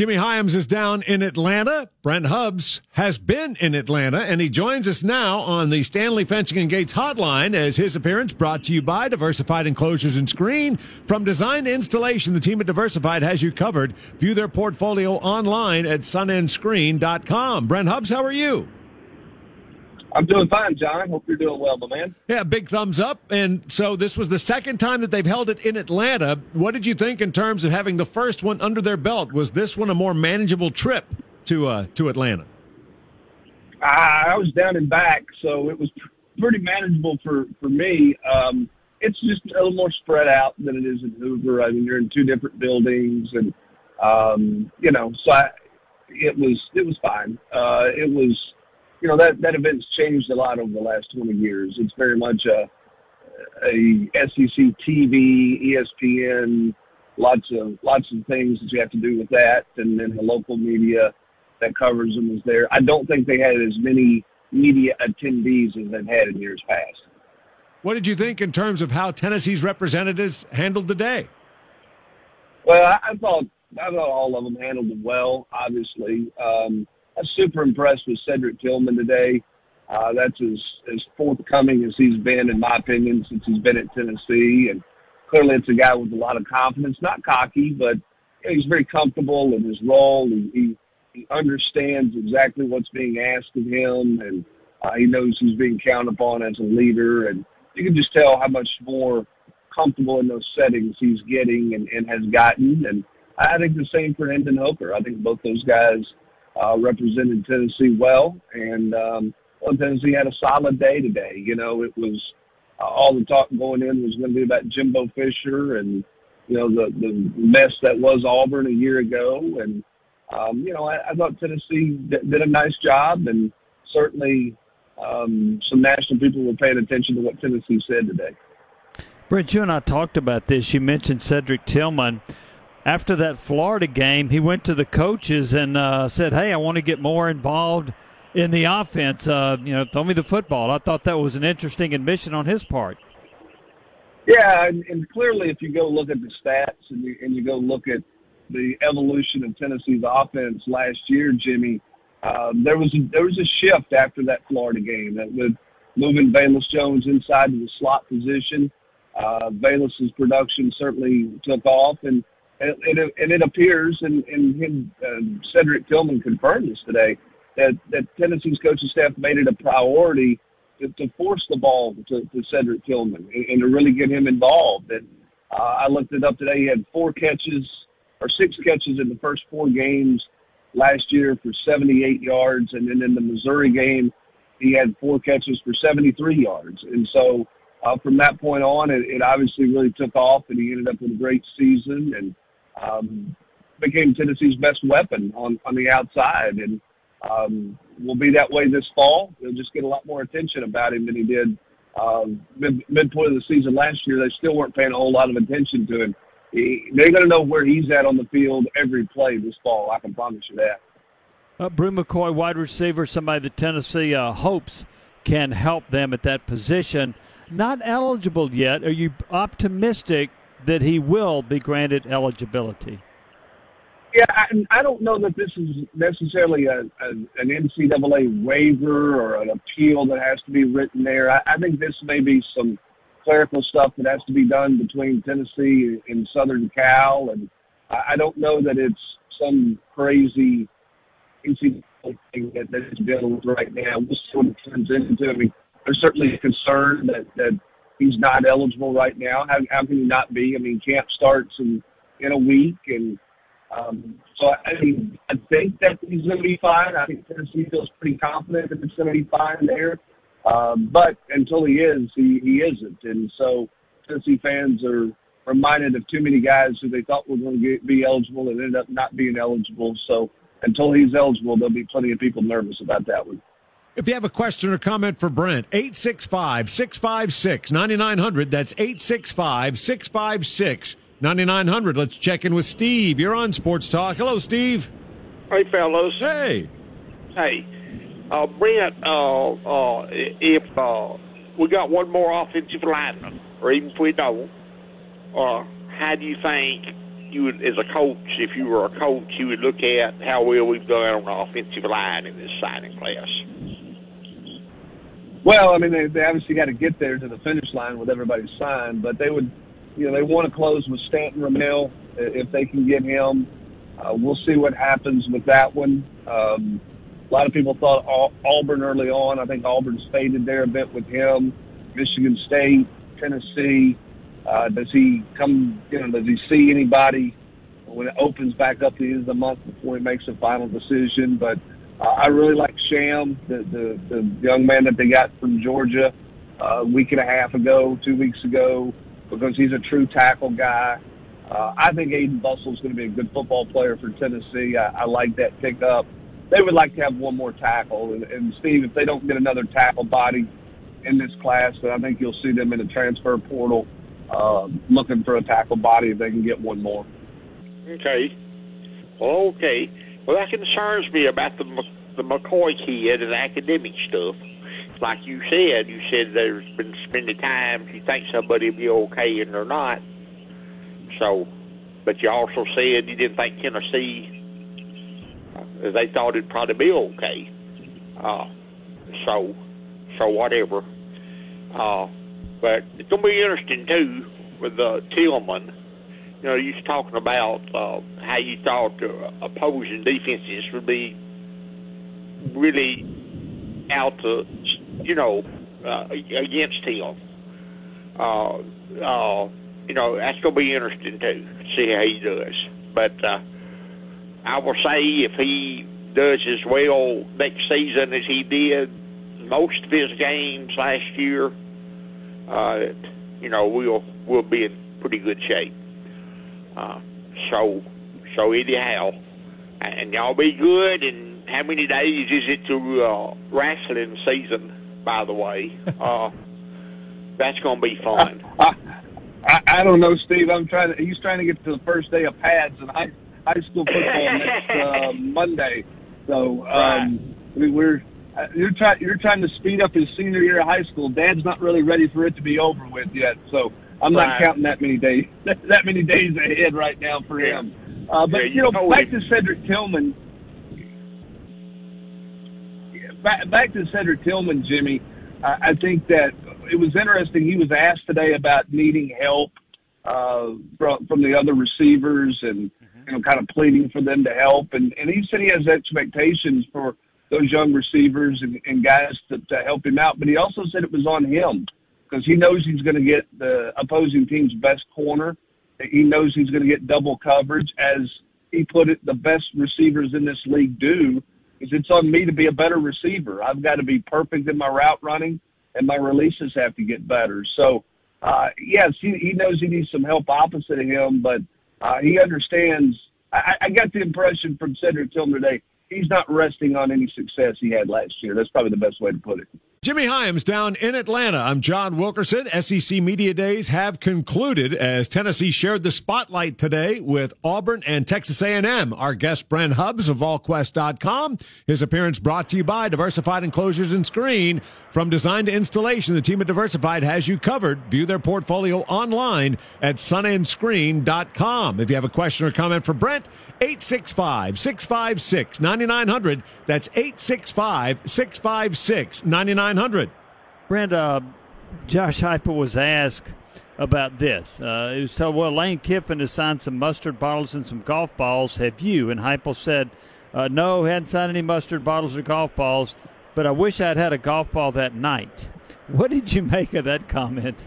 Jimmy Hyams is down in Atlanta. Brent Hubbs has been in Atlanta, and he joins us now on the Stanley Fencing and Gates hotline as his appearance brought to you by Diversified Enclosures and Screen. From design to installation, the team at Diversified has you covered. View their portfolio online at sunendscreen.com. Brent Hubbs, how are you? I'm doing fine, John. Hope you're doing well, my man. Yeah, big thumbs up. And so this was the second time that they've held it in Atlanta. What did you think in terms of having the first one under their belt? Was this one a more manageable trip to uh, to Atlanta? I was down and back, so it was pretty manageable for for me. Um, it's just a little more spread out than it is in Hoover. I mean, you're in two different buildings, and um, you know, so I, it was it was fine. Uh, it was you know that that event's changed a lot over the last 20 years. It's very much a a SEC TV, ESPN, lots of lots of things that you have to do with that, and then the local media that covers them is there. I don't think they had as many media attendees as they've had in years past. What did you think in terms of how Tennessee's representatives handled the day? Well, I, I thought I thought all of them handled it well. Obviously, um, I'm super impressed with Cedric Tillman today. Uh, that's as, as forthcoming as he's been, in my opinion, since he's been at Tennessee. And clearly, it's a guy with a lot of confidence, not cocky, but he's very comfortable in his role. He, he, he understands exactly what's being asked of him, and uh, he knows he's being counted upon as a leader. And you can just tell how much more comfortable in those settings he's getting and, and has gotten. And I think the same for Hendon Hooker. I think both those guys uh, represented Tennessee well, and um, well, Tennessee had a solid day today. You know, it was uh, all the talk going in was going to be about Jimbo Fisher and you know the the mess that was Auburn a year ago, and um, you know I, I thought Tennessee did, did a nice job, and certainly um, some national people were paying attention to what Tennessee said today. Brent, you and I talked about this. You mentioned Cedric Tillman after that Florida game, he went to the coaches and uh, said, "Hey, I want to get more involved in the offense. Uh, you know, throw me the football." I thought that was an interesting admission on his part. Yeah, and, and clearly, if you go look at the stats and you, and you go look at the evolution of Tennessee's offense last year, Jimmy, uh, there was a, there was a shift after that Florida game that with moving Velus Jones inside to the slot position. Uh, Velus's production certainly took off, and and, and, and it appears, and, and him, uh, Cedric Tillman confirmed this today, that, that Tennessee's coaching staff made it a priority to, to force the ball to, to Cedric Tillman and, and to really get him involved. And uh, I looked it up today. He had four catches or six catches in the first four games last year for 78 yards, and then in the Missouri game, he had four catches for 73 yards. And so uh, from that point on, it, it obviously really took off, and he ended up with a great season. And um, became Tennessee's best weapon on, on the outside. And um, will be that way this fall. He'll just get a lot more attention about him than he did um, mid, midpoint of the season last year. They still weren't paying a whole lot of attention to him. He, they're going to know where he's at on the field every play this fall. I can promise you that. Uh, Bru McCoy, wide receiver, somebody that Tennessee uh, hopes can help them at that position. Not eligible yet. Are you optimistic that he will be granted eligibility? Yeah, I, I don't know that this is necessarily a, a, an NCAA waiver or an appeal that has to be written there. I, I think this may be some clerical stuff that has to be done between Tennessee and Southern Cal, and I, I don't know that it's some crazy NCAA thing that, that is dealing with right now. We'll see what it turns into. I mean, there's certainly a concern that, that he's not eligible right now. How, how can he not be? I mean, camp starts in in a week, and um, so I mean, I think that he's going to be fine. I think Tennessee feels pretty confident that it's going to be fine there. Um, but until he is, he, he isn't, and so Tennessee fans are reminded of too many guys who they thought were going to get, be eligible and ended up not being eligible. So until he's eligible, there'll be plenty of people nervous about that one. If you have a question or comment for Brent, 865 656 9900. That's 865 656 9900. Let's check in with Steve. You're on Sports Talk. Hello, Steve. Hey, fellas. Hey. Hey. Uh, Brent, uh, uh, if uh, we got one more offensive lineman, or even if we don't, uh, how do you think you would, as a coach, if you were a coach, you would look at how well we've done on the offensive line in this signing class? Well, I mean, they, they obviously got to get there to the finish line with everybody signed, but they would, you know, they want to close with Stanton Ramil if they can get him. Uh, we'll see what happens with that one. Um, a lot of people thought Auburn early on. I think Auburn's faded there a bit with him. Michigan State, Tennessee. Uh, does he come? You know, does he see anybody when it opens back up the end of the month before he makes a final decision? But uh, I really like Sham, the, the the young man that they got from Georgia uh, a week and a half ago, two weeks ago, because he's a true tackle guy. Uh, I think Aiden Bustle is going to be a good football player for Tennessee. I, I like that pickup. They would like to have one more tackle, and, and Steve, if they don't get another tackle body in this class, then I think you'll see them in the transfer portal uh, looking for a tackle body if they can get one more. Okay. Okay. Well, that concerns me about the the McCoy kid and academic stuff. Like you said, you said there's been many times you think somebody will be okay and they're not. So, but you also said you didn't think Tennessee, uh, they thought it'd probably be okay. Uh, so, so whatever. Uh, but it's gonna be interesting too with uh, Tillman. You know, you was talking about uh, how you thought uh, opposing defenses would be really out to, you know, uh, against him. Uh, uh, you know, that's going to be interesting too. See how he does. But uh, I will say if he does as well next season as he did most of his games last year, uh, you know, we'll we'll be in pretty good shape. Uh, so so anyhow, and y'all be good. And how many days is it to uh, wrestling season? By the way, uh, that's going to be fun. I, I I don't know, Steve. I'm trying to. He's trying to get to the first day of pads in high high school football next uh, Monday. So um, right. I mean, we're uh, you're trying you're trying to speed up his senior year of high school. Dad's not really ready for it to be over with yet. So I'm right. not counting that many days that many days ahead right now for him. Uh, but yeah, you, you know, back to Cedric Tillman. Back, back to Cedric Tillman, Jimmy. Uh, I think that it was interesting. He was asked today about needing help uh, from from the other receivers and mm-hmm. you know kind of pleading for them to help. And and he said he has expectations for those young receivers and, and guys to, to help him out. But he also said it was on him because he knows he's going to get the opposing team's best corner. He knows he's going to get double coverage, as he put it. The best receivers in this league do. Is it's on me to be a better receiver. I've got to be perfect in my route running and my releases have to get better. So, uh, yes, he, he knows he needs some help opposite of him, but uh, he understands. I, I got the impression from Cedric Tillman today, he's not resting on any success he had last year. That's probably the best way to put it. Jimmy Hyams down in Atlanta. I'm John Wilkerson. SEC Media Days have concluded as Tennessee shared the spotlight today with Auburn and Texas A&M. Our guest Brent Hubbs of VolQuest.com. His appearance brought to you by Diversified Enclosures and Screen. From design to installation, the team at Diversified has you covered. View their portfolio online at sunandscreen.com. If you have a question or comment for Brent, 865-656-9900. That's 865-656-9900. 900. Brent, uh, Josh Heupel was asked about this. Uh, he was told, well, Lane Kiffin has signed some mustard bottles and some golf balls. Have you? And Heupel said, uh, no, hadn't signed any mustard bottles or golf balls, but I wish I'd had a golf ball that night. What did you make of that comment?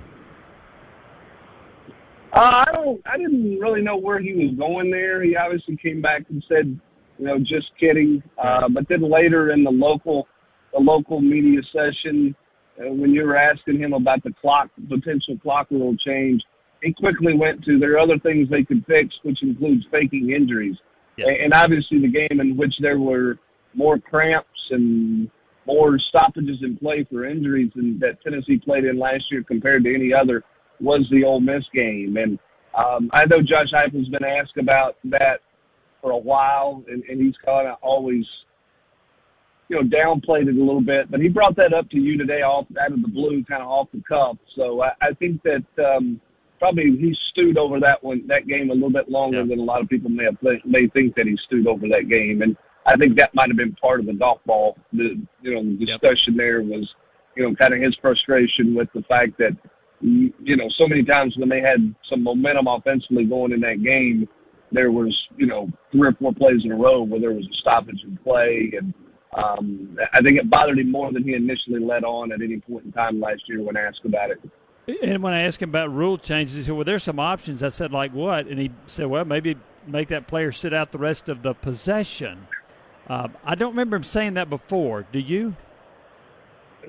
Uh, I don't. I didn't really know where he was going there. He obviously came back and said, you know, just kidding. Uh, but then later in the local the local media session uh, when you were asking him about the clock, potential clock rule change. He quickly went to there are other things they could fix, which includes faking injuries. Yeah. And obviously, the game in which there were more cramps and more stoppages in play for injuries than that Tennessee played in last year compared to any other was the Ole Miss game. And um, I know Josh Heupel's been asked about that for a while, and, and he's kind of always, you know, downplayed it a little bit. But he brought that up to you today, off out of the blue, kind of off the cuff. So I, I think that um, probably he stewed over that one, that game, a little bit longer yeah. than a lot of people may have may think that he stewed over that game. And I think that might have been part of the golf ball. The you know the discussion yep. there was, you know, kind of his frustration with the fact that you know so many times when they had some momentum offensively going in that game, there was you know three or four plays in a row where there was a stoppage in play, and um, I think it bothered him more than he initially let on at any point in time last year when asked about it. And when I asked him about rule changes, he said, "Well, there's some options." I said, "Like what?" And he said, "Well, maybe make that player sit out the rest of the possession." Um, I don't remember him saying that before. Do you?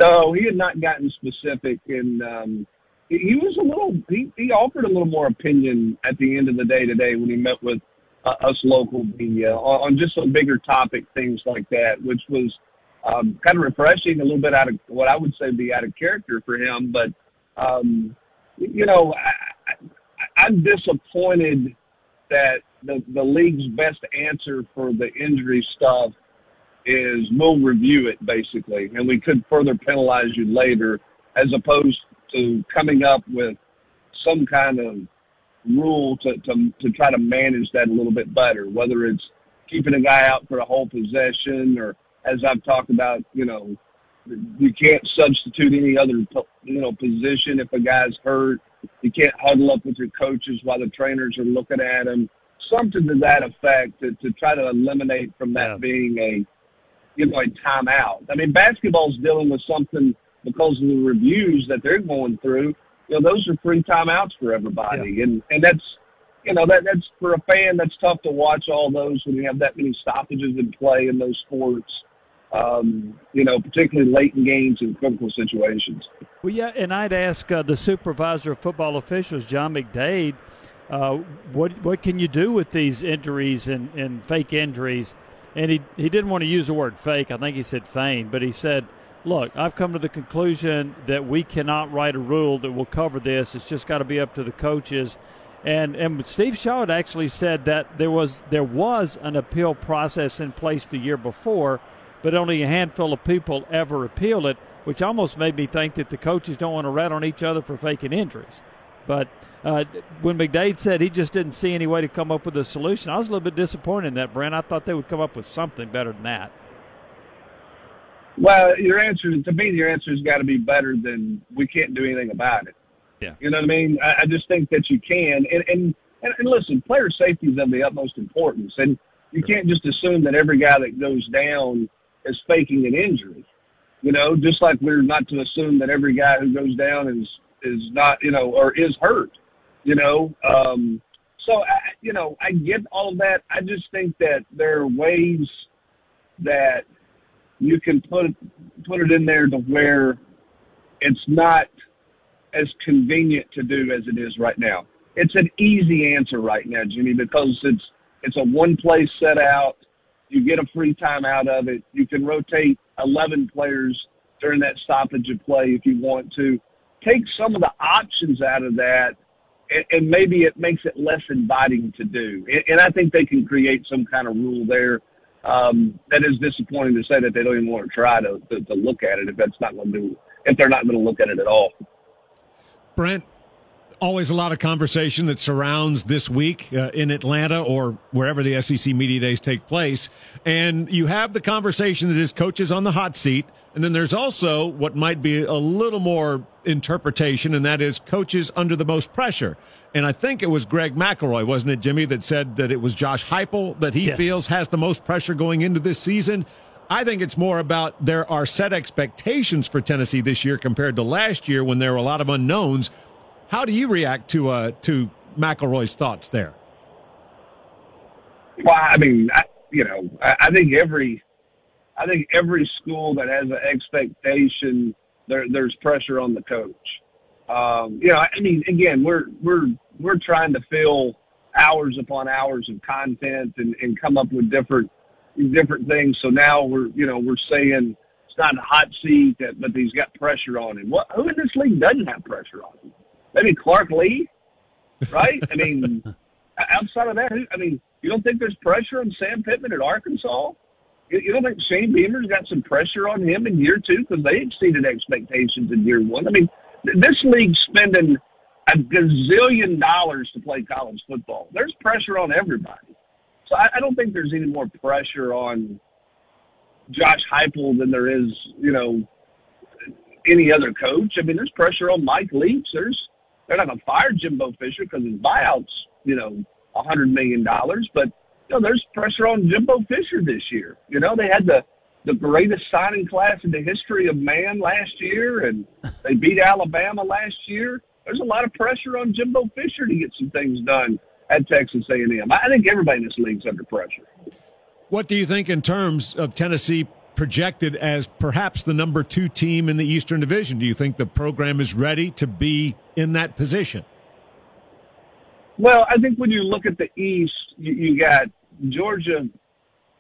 No, he had not gotten specific, and um, he, he was a little. He, he offered a little more opinion at the end of the day today when he met with uh, us local media on, on just some bigger topic things like that, which was um, kind of refreshing, a little bit out of what I would say be out of character for him. But um, you know, I, I, I'm disappointed that the, the league's best answer for the injury stuff is we'll review it basically, and we could further penalize you later, as opposed to coming up with some kind of rule to, to, to try to manage that a little bit better, whether it's keeping a guy out for the whole possession or, as I've talked about, you know, you can't substitute any other, you know, position if a guy's hurt. You can't huddle up with your coaches while the trainers are looking at him something to that effect to, to try to eliminate from that yeah. being a you know a timeout. I mean, basketball's dealing with something because of the reviews that they're going through. You know, those are free timeouts for everybody, yeah. and and that's you know that that's for a fan that's tough to watch all those when you have that many stoppages in play in those sports. Um, you know, particularly late in games and critical situations. Well, yeah, and I'd ask uh, the supervisor of football officials, John McDaid, uh, what what can you do with these injuries and, and fake injuries? And he he didn't want to use the word fake. I think he said feign, but he said, "Look, I've come to the conclusion that we cannot write a rule that will cover this. It's just got to be up to the coaches." And and Steve Shaw had actually said that there was there was an appeal process in place the year before, but only a handful of people ever appealed it, which almost made me think that the coaches don't want to rat on each other for faking injuries. But uh, when McDaid said he just didn't see any way to come up with a solution, I was a little bit disappointed in that, Brent. I thought they would come up with something better than that. Well, your answer to me, your answer has got to be better than we can't do anything about it. Yeah. You know what I mean? I, I just think that you can. And, and, and, and listen, player safety is of the utmost importance. And you can't just assume that every guy that goes down is faking an injury. You know, just like we're not to assume that every guy who goes down is is not, you know, or is hurt, you know. Um, so, I, you know, I get all of that. I just think that there are ways that you can put put it in there to where it's not as convenient to do as it is right now. It's an easy answer right now, Jimmy, because it's it's a one place set out. You get a free time out of it. You can rotate 11 players during that stoppage of play if you want to take some of the options out of that, and, and maybe it makes it less inviting to do. And, and I think they can create some kind of rule there. Um, that is disappointing to say that they don't even want to try to, to, to look at it if that's not going to do if they're not going to look at it at all. Brent, always a lot of conversation that surrounds this week uh, in Atlanta or wherever the SEC Media Days take place. And you have the conversation that is coaches on the hot seat. And then there's also what might be a little more interpretation, and that is coaches under the most pressure. And I think it was Greg McElroy, wasn't it, Jimmy, that said that it was Josh Heupel that he yes. feels has the most pressure going into this season. I think it's more about there are set expectations for Tennessee this year compared to last year when there were a lot of unknowns. How do you react to uh, to McElroy's thoughts there? Well, I mean, I, you know, I, I think every I think every school that has an expectation, there, there's pressure on the coach. Um, you know, I mean, again, we're we're we're trying to fill hours upon hours of content and, and come up with different different things. So now we're you know we're saying it's not a hot seat, but he's got pressure on him. What who in this league doesn't have pressure on him? Maybe Clark Lea, right? I mean, outside of that, I mean, you don't think there's pressure on Sam Pittman at Arkansas? You don't think Shane Beamer's got some pressure on him in year two because they exceeded expectations in year one? I mean, this league's spending a gazillion dollars to play college football. There's pressure on everybody. So I, I don't think there's any more pressure on Josh Heupel than there is, you know, any other coach. I mean, there's pressure on Mike Leach. There's they're not going to fire Jimbo Fisher because his buyout's, you know, a hundred million dollars, but you know, there's pressure on Jimbo Fisher this year. You know, they had the the greatest signing class in the history of man last year, and they beat Alabama last year. There's a lot of pressure on Jimbo Fisher to get some things done at Texas A&M. I think everybody in this league's under pressure. What do you think in terms of Tennessee projected as perhaps the number two team in the Eastern Division? Do you think the program is ready to be in that position? Well, I think when you look at the East, you, you got Georgia.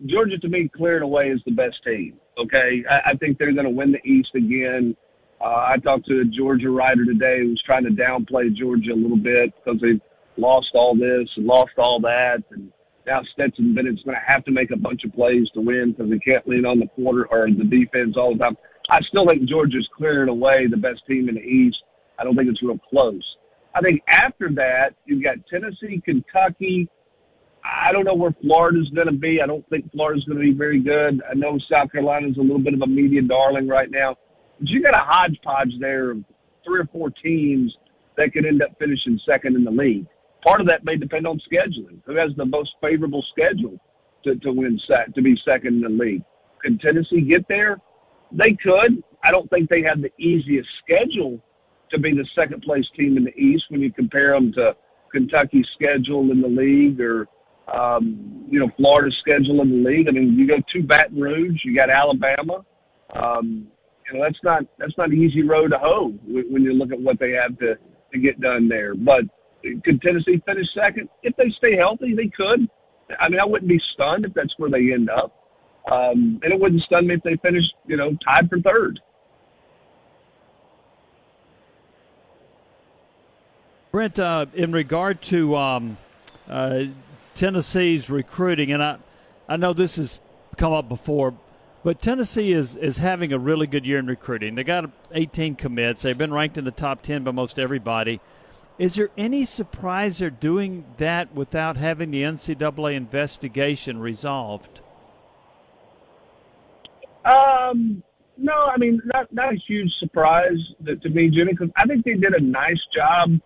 Georgia, to me, cleared away is the best team. Okay, I, I think they're going to win the East again. Uh, I talked to a Georgia writer today who was trying to downplay Georgia a little bit because they lost all this and lost all that, and now Stetson Bennett's going to have to make a bunch of plays to win because he can't lean on the quarter or the defense all the time. I still think Georgia's clearing away the best team in the East. I don't think it's real close. I think after that, you've got Tennessee, Kentucky. I don't know where Florida's going to be. I don't think Florida's going to be very good. I know South Carolina's a little bit of a media darling right now. But you got a hodgepodge there of three or four teams that could end up finishing second in the league. Part of that may depend on scheduling. Who has the most favorable schedule to, to win set, to be second in the league? Can Tennessee get there? They could. I don't think they have the easiest schedule to be the second place team in the East when you compare them to Kentucky's schedule in the league or um, you know Florida's schedule in the league. I mean, you go to Baton Rouge, you got Alabama. Um, you know that's not that's not an easy road to hoe when you look at what they have to to get done there. But could Tennessee finish second if they stay healthy? They could. I mean, I wouldn't be stunned if that's where they end up, um, and it wouldn't stun me if they finished you know tied for third. Brent, uh, in regard to um, uh, Tennessee's recruiting, and I, I know this has come up before, but Tennessee is, is having a really good year in recruiting. They got 18 commits. They've been ranked in the top 10 by most everybody. Is there any surprise they're doing that without having the NCAA investigation resolved? Um, no, I mean not not a huge surprise to me, Jimmy, because I think they did a nice job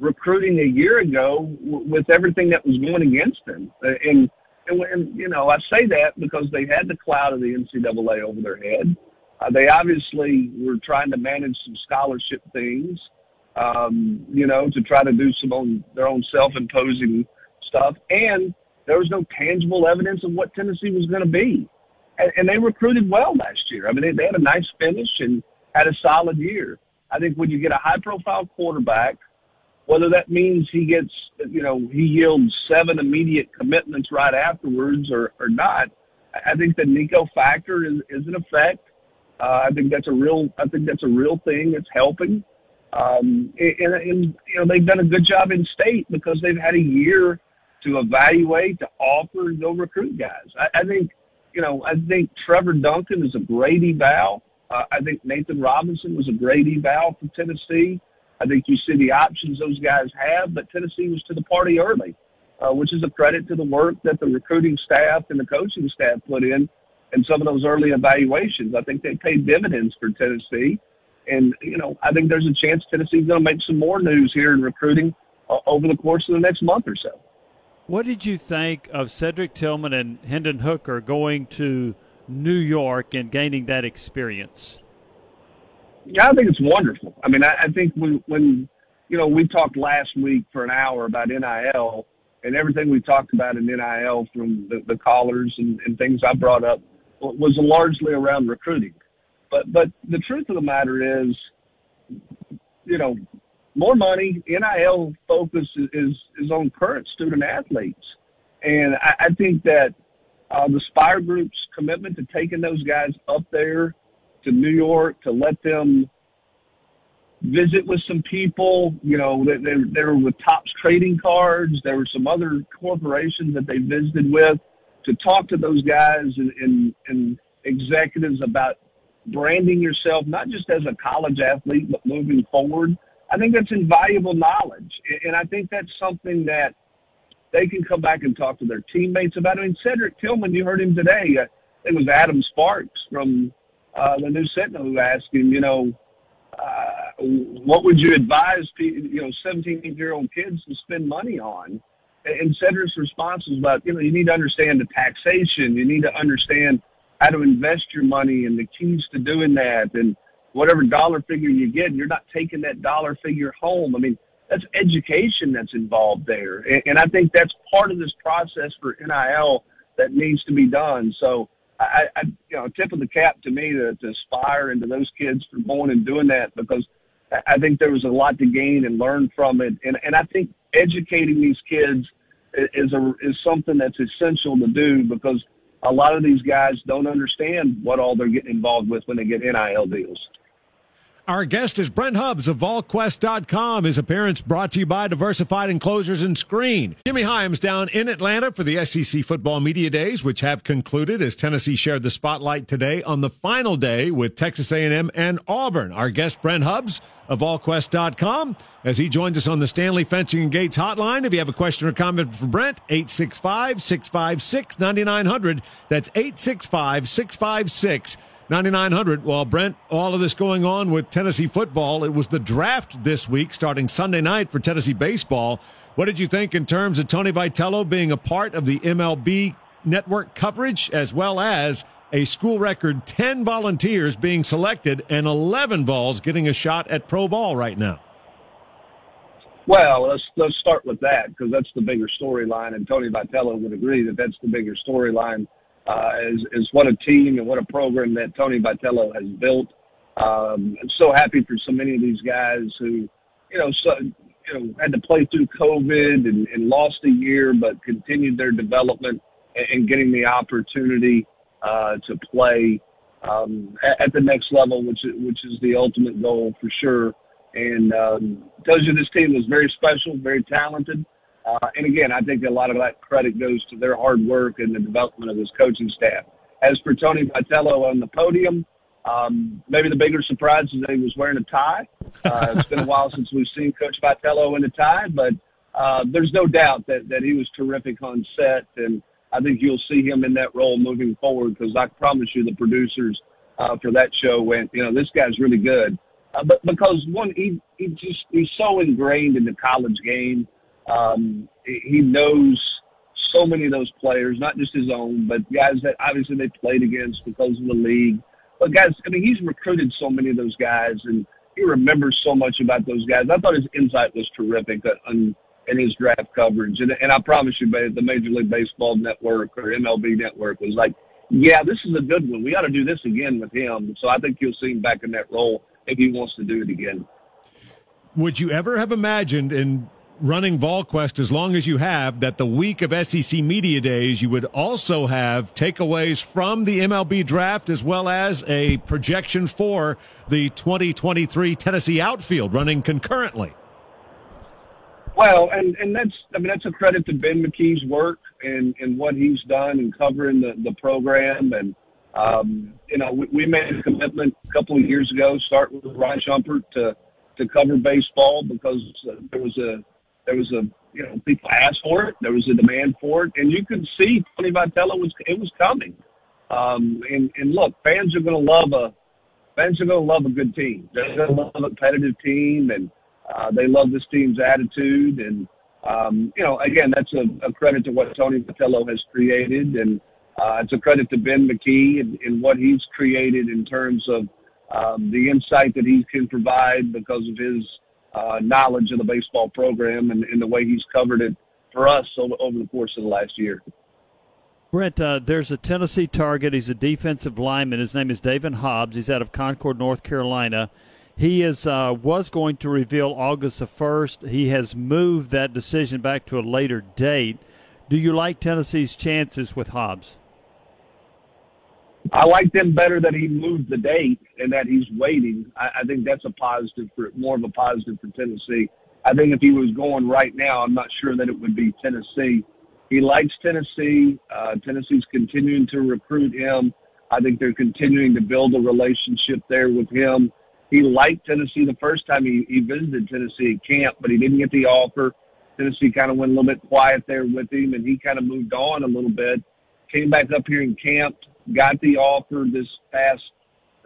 recruiting a year ago w- with everything that was going against them. Uh, and, and, and, you know, I say that because they had the cloud of the NCAA over their head. Uh, they obviously were trying to manage some scholarship things, um, you know, to try to do some own, their own self-imposing stuff. And there was no tangible evidence of what Tennessee was going to be. And, and they recruited well last year. I mean, they, they had a nice finish and had a solid year. I think when you get a high-profile quarterback – whether that means he gets, you know, he yields seven immediate commitments right afterwards or, or not, I think the Nico factor is, is in effect. Uh, I think that's a real, I think that's a real thing. It's helping. Um, and, and, you know, they've done a good job in state because they've had a year to evaluate, to offer, and go recruit guys. I, I think, you know, I think Trevor Duncan is a great eval. Uh, I think Nathan Robinson was a great eval for Tennessee. I think you see the options those guys have, but Tennessee was to the party early, uh, which is a credit to the work that the recruiting staff and the coaching staff put in and some of those early evaluations. I think they paid dividends for Tennessee. And, you know, I think there's a chance Tennessee's going to make some more news here in recruiting uh, over the course of the next month or so. What did you think of Cedric Tillman and Hendon Hooker going to New York and gaining that experience? Yeah, I think it's wonderful. I mean, I, I think when when you know we talked last week for an hour about NIL and everything we talked about in NIL from the, the callers and, and things I brought up was largely around recruiting. But but the truth of the matter is, you know, more money. NIL focus is is on current student athletes, and I, I think that uh, the Spyre Group's commitment to taking those guys up there to New York to let them visit with some people. You know, they, they, they were with Topps trading cards. There were some other corporations that they visited with to talk to those guys and, and, and executives about branding yourself, not just as a college athlete, but moving forward. I think that's invaluable knowledge. And I think that's something that they can come back and talk to their teammates about. I mean, Cedric Tillman, you heard him today. Uh, it was Adam Sparks from uh, the News Sentinel who asked him, you know, uh, what would you advise, you know, 17 year old kids to spend money on? And Cedric's response was about, you know, you need to understand the taxation. You need to understand how to invest your money and the keys to doing that. And whatever dollar figure you get, you're not taking that dollar figure home. I mean, that's education that's involved there. And, and I think that's part of this process for NIL that needs to be done. So I, I you know, tip of the cap to me to, to aspire and to those kids for going and doing that because I think there was a lot to gain and learn from it. And, and I think educating these kids is a, is something that's essential to do because a lot of these guys don't understand what all they're getting involved with when they get NIL deals. Our guest is Brent Hubbs of VolQuest.com. His appearance brought to you by Diversified Enclosures and Screen. Jimmy Hyams down in Atlanta for the SEC Football Media Days, which have concluded as Tennessee shared the spotlight today on the final day with Texas A&M and Auburn. Our guest, Brent Hubbs of VolQuest.com, as he joins us on the Stanley Fencing and Gates hotline. If you have a question or comment for Brent, 865-656-9900. That's 865-656 9900. Well, Brent, all of this going on with Tennessee football. It was the draft this week, starting Sunday night for Tennessee baseball. What did you think in terms of Tony Vitello being a part of the MLB network coverage, as well as a school record 10 volunteers being selected and 11 balls getting a shot at pro ball right now? Well, let's let's start with that because that's the bigger storyline, and Tony Vitello would agree that that's the bigger storyline uh, is, is what a team and what a program that Tony Vitello has built. Um, I'm so happy for so many of these guys who, you know, so, you know, had to play through COVID and, and lost a year, but continued their development and, and getting the opportunity uh, to play um, at, at the next level, which which is the ultimate goal for sure. And um, tells you this team was very special, very talented. Uh, and again, I think a lot of that credit goes to their hard work and the development of his coaching staff. As for Tony Vitello on the podium, um, maybe the bigger surprise is that he was wearing a tie. Uh, it's been a while since we've seen Coach Vitello in a tie, but uh, there's no doubt that, that he was terrific on set, and I think you'll see him in that role moving forward because I promise you the producers uh, for that show went, you know, this guy's really good. Uh, but because one, he, he just he's so ingrained in the college game. Um, he knows so many of those players, not just his own, but guys that obviously they played against because of the league. But guys, I mean, he's recruited so many of those guys, and he remembers so much about those guys. I thought his insight was terrific on, in his draft coverage, and, and I promise you, the Major League Baseball Network or MLB Network was like, "Yeah, this is a good one. We got to do this again with him." So I think you'll see him back in that role if he wants to do it again. Would you ever have imagined in running VolQuest as long as you have that the week of SEC Media Days, you would also have takeaways from the MLB draft as well as a projection for the 2023 Tennessee outfield running concurrently. Well, and, and that's, I mean, that's a credit to Ben McKee's work and, and what he's done in covering the, the program. And, um, you know, we, we made a commitment a couple of years ago, start with Ryan Shumpert to, to cover baseball because uh, there was a, there was a you know people asked for it. There was a demand for it, and you could see Tony Vitello was it was coming. Um, and and look, fans are going to love a fans are going to love a good team. They're going to love a competitive team, and uh, they love this team's attitude. And um, you know, again, that's a, a credit to what Tony Vitello has created, and uh, it's a credit to Ben McKee and, and what he's created in terms of um, the insight that he can provide because of his uh, knowledge of the baseball program and, and, the way he's covered it for us over, over the course of the last year. Brent, uh, there's a Tennessee target. He's a defensive lineman. His name is Daevin Hobbs. He's out of Concord, North Carolina. He is uh, was going to reveal August the first. He has moved that decision back to a later date. Do you like Tennessee's chances with Hobbs? I like them better that he moved the date and that he's waiting. I, I think that's a positive for more of a positive for Tennessee. I think if he was going right now, I'm not sure that it would be Tennessee. He likes Tennessee. Uh, Tennessee's continuing to recruit him. I think they're continuing to build a relationship there with him. He liked Tennessee the first time he, he visited Tennessee at camp, but he didn't get the offer. Tennessee kind of went a little bit quiet there with him, and he kind of moved on a little bit. Came back up here and camped, got the offer this past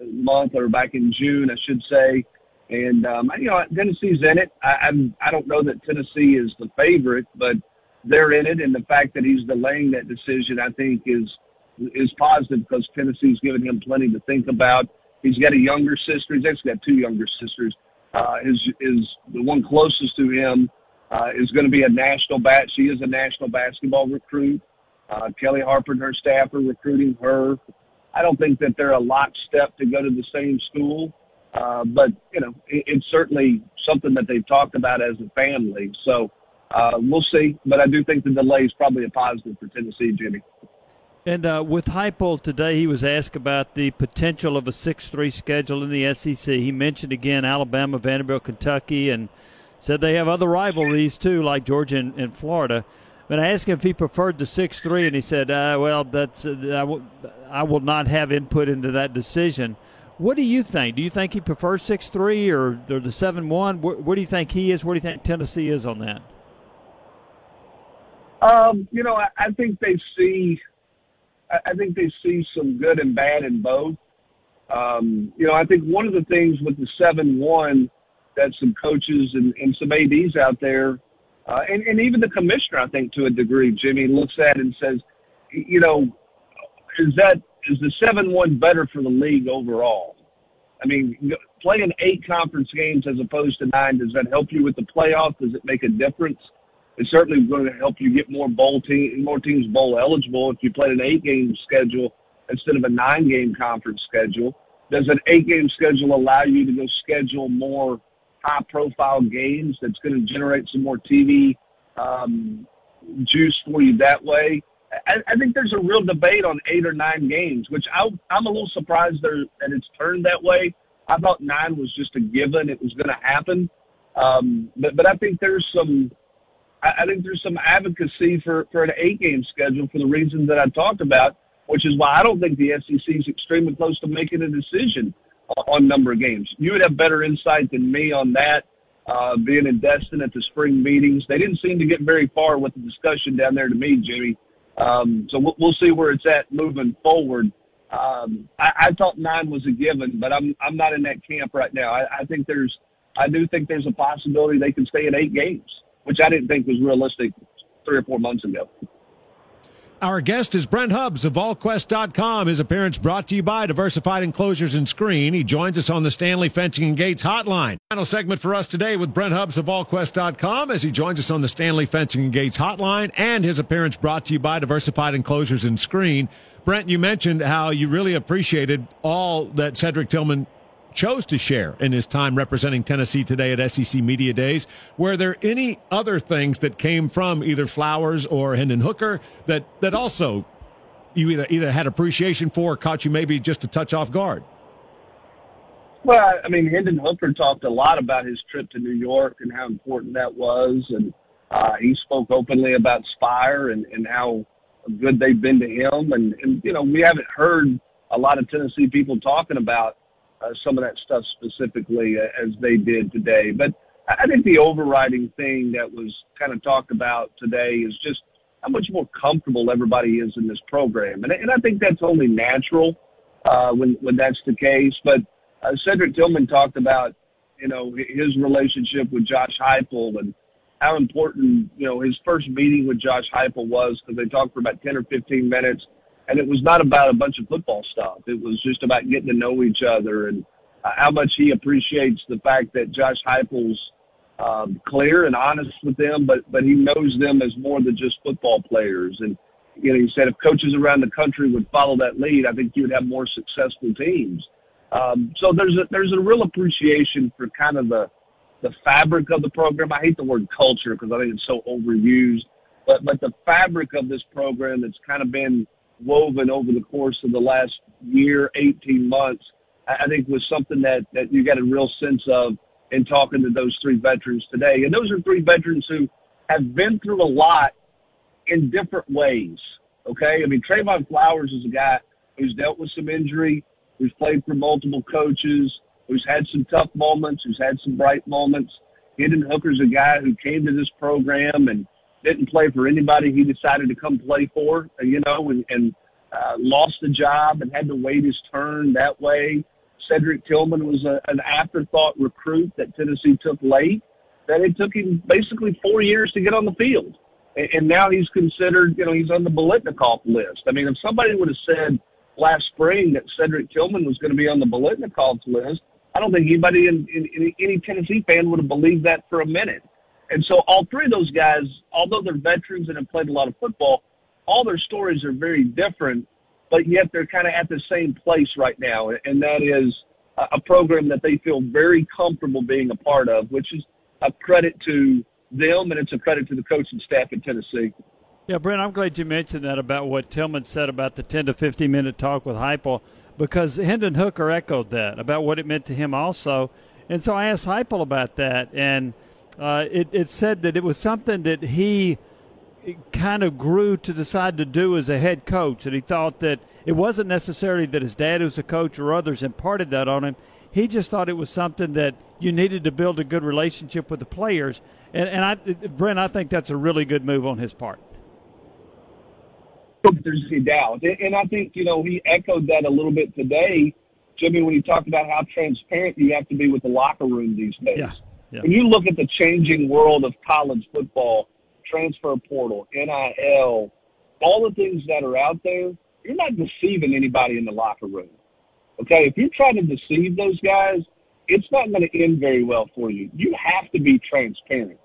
month or back in June, I should say. And um, you know, Tennessee's in it. I, I'm I don't know that Tennessee is the favorite, but they're in it. And the fact that he's delaying that decision, I think, is is positive because Tennessee's given him plenty to think about. He's got a younger sister. He's actually got two younger sisters. Uh, his is the one closest to him uh, is going to be a national bat. She is a national basketball recruit. Uh, Kellie Harper and her staff are recruiting her. I don't think that they're a lockstep to go to the same school, uh, but you know it, it's certainly something that they've talked about as a family. So uh, we'll see, but I do think the delay is probably a positive for Tennessee, Jimmy. And uh, with Heupel today, he was asked about the potential of a 6-3 schedule in the SEC. He mentioned again Alabama, Vanderbilt, Kentucky, and said they have other rivalries too, like Georgia and, and Florida. But I asked him if he preferred the 6-3, and he said, uh, "Well, that's uh, I, w- I will not have input into that decision." What do you think? Do you think he prefers 6-3 or, or the 7-1? Where, where do you think he is? Where do you think Tennessee is on that? Um, you know, I, I think they see – I think they see some good and bad in both. Um, you know, I think one of the things with the seven one that some coaches and, and some ads out there, uh, and, and even the commissioner, I think to a degree, Jimmy looks at and says, you know, is that is the seven one better for the league overall? I mean, playing eight conference games as opposed to nine, does that help you with the playoff? Does it make a difference? It's certainly going to help you get more bowl team, more teams bowl eligible if you play an eight game schedule instead of a nine game conference schedule. Does an eight game schedule allow you to go schedule more high profile games that's going to generate some more TV um, juice for you that way? I, I think there's a real debate on eight or nine games, which I, I'm a little surprised that it's turned that way. I thought nine was just a given; it was going to happen. Um, but but I think there's some I, I think there's some advocacy for, for an eight game schedule for the reasons that I talked about, which is why I don't think the SEC is extremely close to making a decision on number of games. You would have better insight than me on that. Uh, being in Destin at the spring meetings, they didn't seem to get very far with the discussion down there to me, Jimmy. Um, so we'll, we'll see where it's at moving forward. Um, I, I thought nine was a given, but I'm I'm not in that camp right now. I, I think there's I do think there's a possibility they can stay at eight games which I didn't think was realistic three or four months ago. Our guest is Brent Hubbs of VolQuest.com. His appearance brought to you by Diversified Enclosures and Screen. He joins us on the Stanley Fencing and Gates hotline. Final segment for us today with Brent Hubbs of VolQuest.com as he joins us on the Stanley Fencing and Gates hotline and his appearance brought to you by Diversified Enclosures and Screen. Brent, you mentioned how you really appreciated all that Cedric Tillman chose to share in his time representing Tennessee today at SEC Media Days. Were there any other things that came from either Flowers or Hendon Hooker that, that also you either, either had appreciation for or caught you maybe just a touch off guard? Well, I mean, Hendon Hooker talked a lot about his trip to New York and how important that was. And uh, he spoke openly about Spyre and, and how good they've been to him. And, and, you know, we haven't heard a lot of Tennessee people talking about uh, some of that stuff specifically uh, as they did today. But I think the overriding thing that was kind of talked about today is just how much more comfortable everybody is in this program, and, and I think that's only natural uh, when when that's the case. But uh, Cedric Tillman talked about you know his relationship with Josh Heupel and how important you know his first meeting with Josh Heupel was because they talked for about ten or fifteen minutes and it was not about a bunch of football stuff. It was just about getting to know each other and uh, how much he appreciates the fact that Josh Heupel's um, clear and honest with them, but but he knows them as more than just football players. And you know, he said if coaches around the country would follow that lead, I think you would have more successful teams. Um, so there's a there's a real appreciation for kind of the the fabric of the program. I hate the word culture because I think it's so overused, but but the fabric of this program that's kind of been woven over the course of the last year, 18 months, I, think was something that that you got a real sense of in talking to those three veterans today. And those are three veterans who have been through a lot in different ways. Okay, I mean Trevon Flowers is a guy who's dealt with some injury, who's played for multiple coaches, who's had some tough moments, who's had some bright moments. Hendon Hooker's a guy who came to this program and didn't play for anybody he decided to come play for, you know, and, and uh, lost the job and had to wait his turn that way. Cedric Tillman was a, an afterthought recruit that Tennessee took late. That it took him basically four years to get on the field, and, and now he's considered, you know, he's on the Biletnikoff list. I mean, if somebody would have said last spring that Cedric Tillman was going to be on the Biletnikoff list, I don't think anybody in, in, in any Tennessee fan would have believed that for a minute. And so all three of those guys, although they're veterans and have played a lot of football, all their stories are very different, but yet they're kind of at the same place right now, and that is a program that they feel very comfortable being a part of, which is a credit to them and it's a credit to the coaching staff in Tennessee. Yeah, Brent, I'm glad you mentioned that about what Tillman said about the 10 to 15 minute talk with Heupel because Hendon Hooker echoed that about what it meant to him also. And so I asked Heupel about that, and uh, it, it said that it was something that he kind of grew to decide to do as a head coach. That he thought that it wasn't necessarily that his dad was a coach or others imparted that on him. He just thought it was something that you needed to build a good relationship with the players. And, and I, Brent, I think that's a really good move on his part. There's a doubt. And I think, you know, he echoed that a little bit today, Jimmy, when he talked about how transparent you have to be with the locker room these days. Yeah. Yeah. When you look at the changing world of college football, transfer portal, NIL, all the things that are out there, you're not deceiving anybody in the locker room. Okay, if you're trying to deceive those guys, it's not going to end very well for you. You have to be transparent.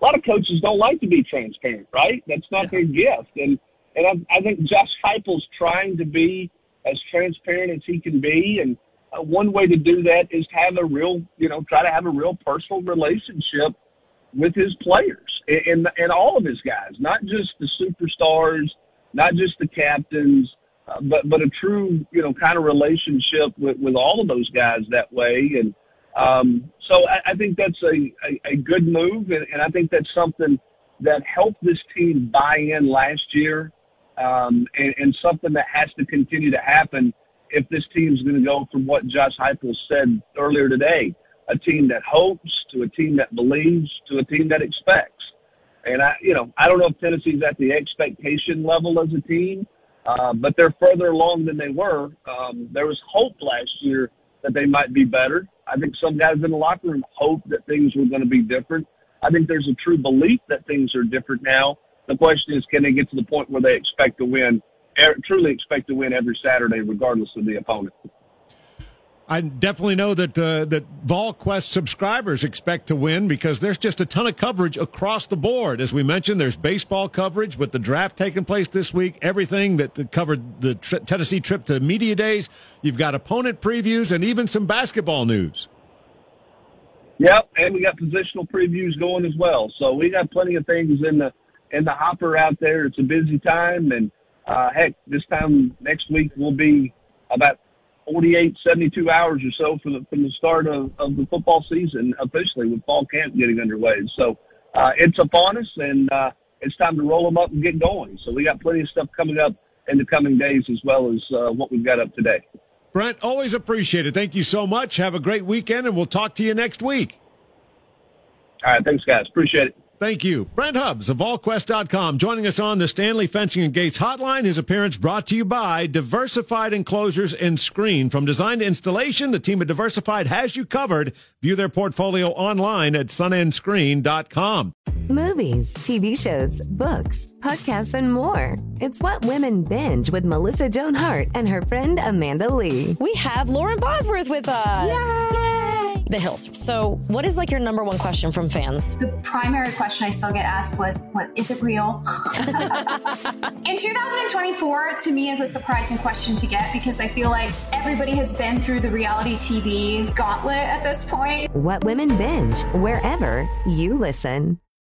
A lot of coaches don't like to be transparent, right? That's not their gift. And and I, I think Josh Heupel's trying to be as transparent as he can be. And uh, one way to do that is to have a real, you know, try to have a real personal relationship with his players and, and, and all of his guys, not just the superstars, not just the captains, uh, but but a true, you know, kind of relationship with, with all of those guys that way. And um, so I, I think that's a, a, a good move, and, and I think that's something that helped this team buy in last year, um, and, and something that has to continue to happen if this team's going to go from what Josh Heupel said earlier today a team that hopes to a team that believes to a team that expects. And I, you know, I don't know if Tennessee's at the expectation level as a team, uh, but they're further along than they were. Um, there was hope last year that they might be better. I think some guys in the locker room hoped that things were going to be different. I think there's a true belief that things are different now. The question is, can they get to the point where they expect to win, truly expect to win every Saturday, regardless of the opponent? I definitely know that uh, that VolQuest subscribers expect to win because there's just a ton of coverage across the board. As we mentioned, there's baseball coverage with the draft taking place this week. Everything that covered the tri- Tennessee trip to media days. You've got opponent previews and even some basketball news. Yep, and we got positional previews going as well. So we got plenty of things in the in the hopper out there. It's a busy time, and uh, heck, this time next week will be about 48, 72 hours or so from the, from the start of, of the football season officially with fall camp getting underway. So uh, it's upon us, and uh, it's time to roll them up and get going. So we got plenty of stuff coming up in the coming days as well as uh, what we've got up today. Brent, always appreciate it. Thank you so much. Have a great weekend, and we'll talk to you next week. All right. Thanks, guys. Appreciate it. Thank you. Brent Hubbs of VolQuest.com joining us on the Stanley Fencing and Gates hotline. His appearance brought to you by Diversified Enclosures and Screen. From design to installation, the team at Diversified has you covered. View their portfolio online at sunandscreen.com. Movies, TV shows, books, podcasts, and more. It's what women binge with Melissa Joan Hart and her friend Amanda Lee. We have Lauren Bosworth with us. Yay! The Hills. So, what is like your number one question from fans? The primary question I still get asked was, "What is it real?" In 2024, to me, is a surprising question to get because I feel like everybody has been through the reality TV gauntlet at this point. What Women Binge, wherever you listen.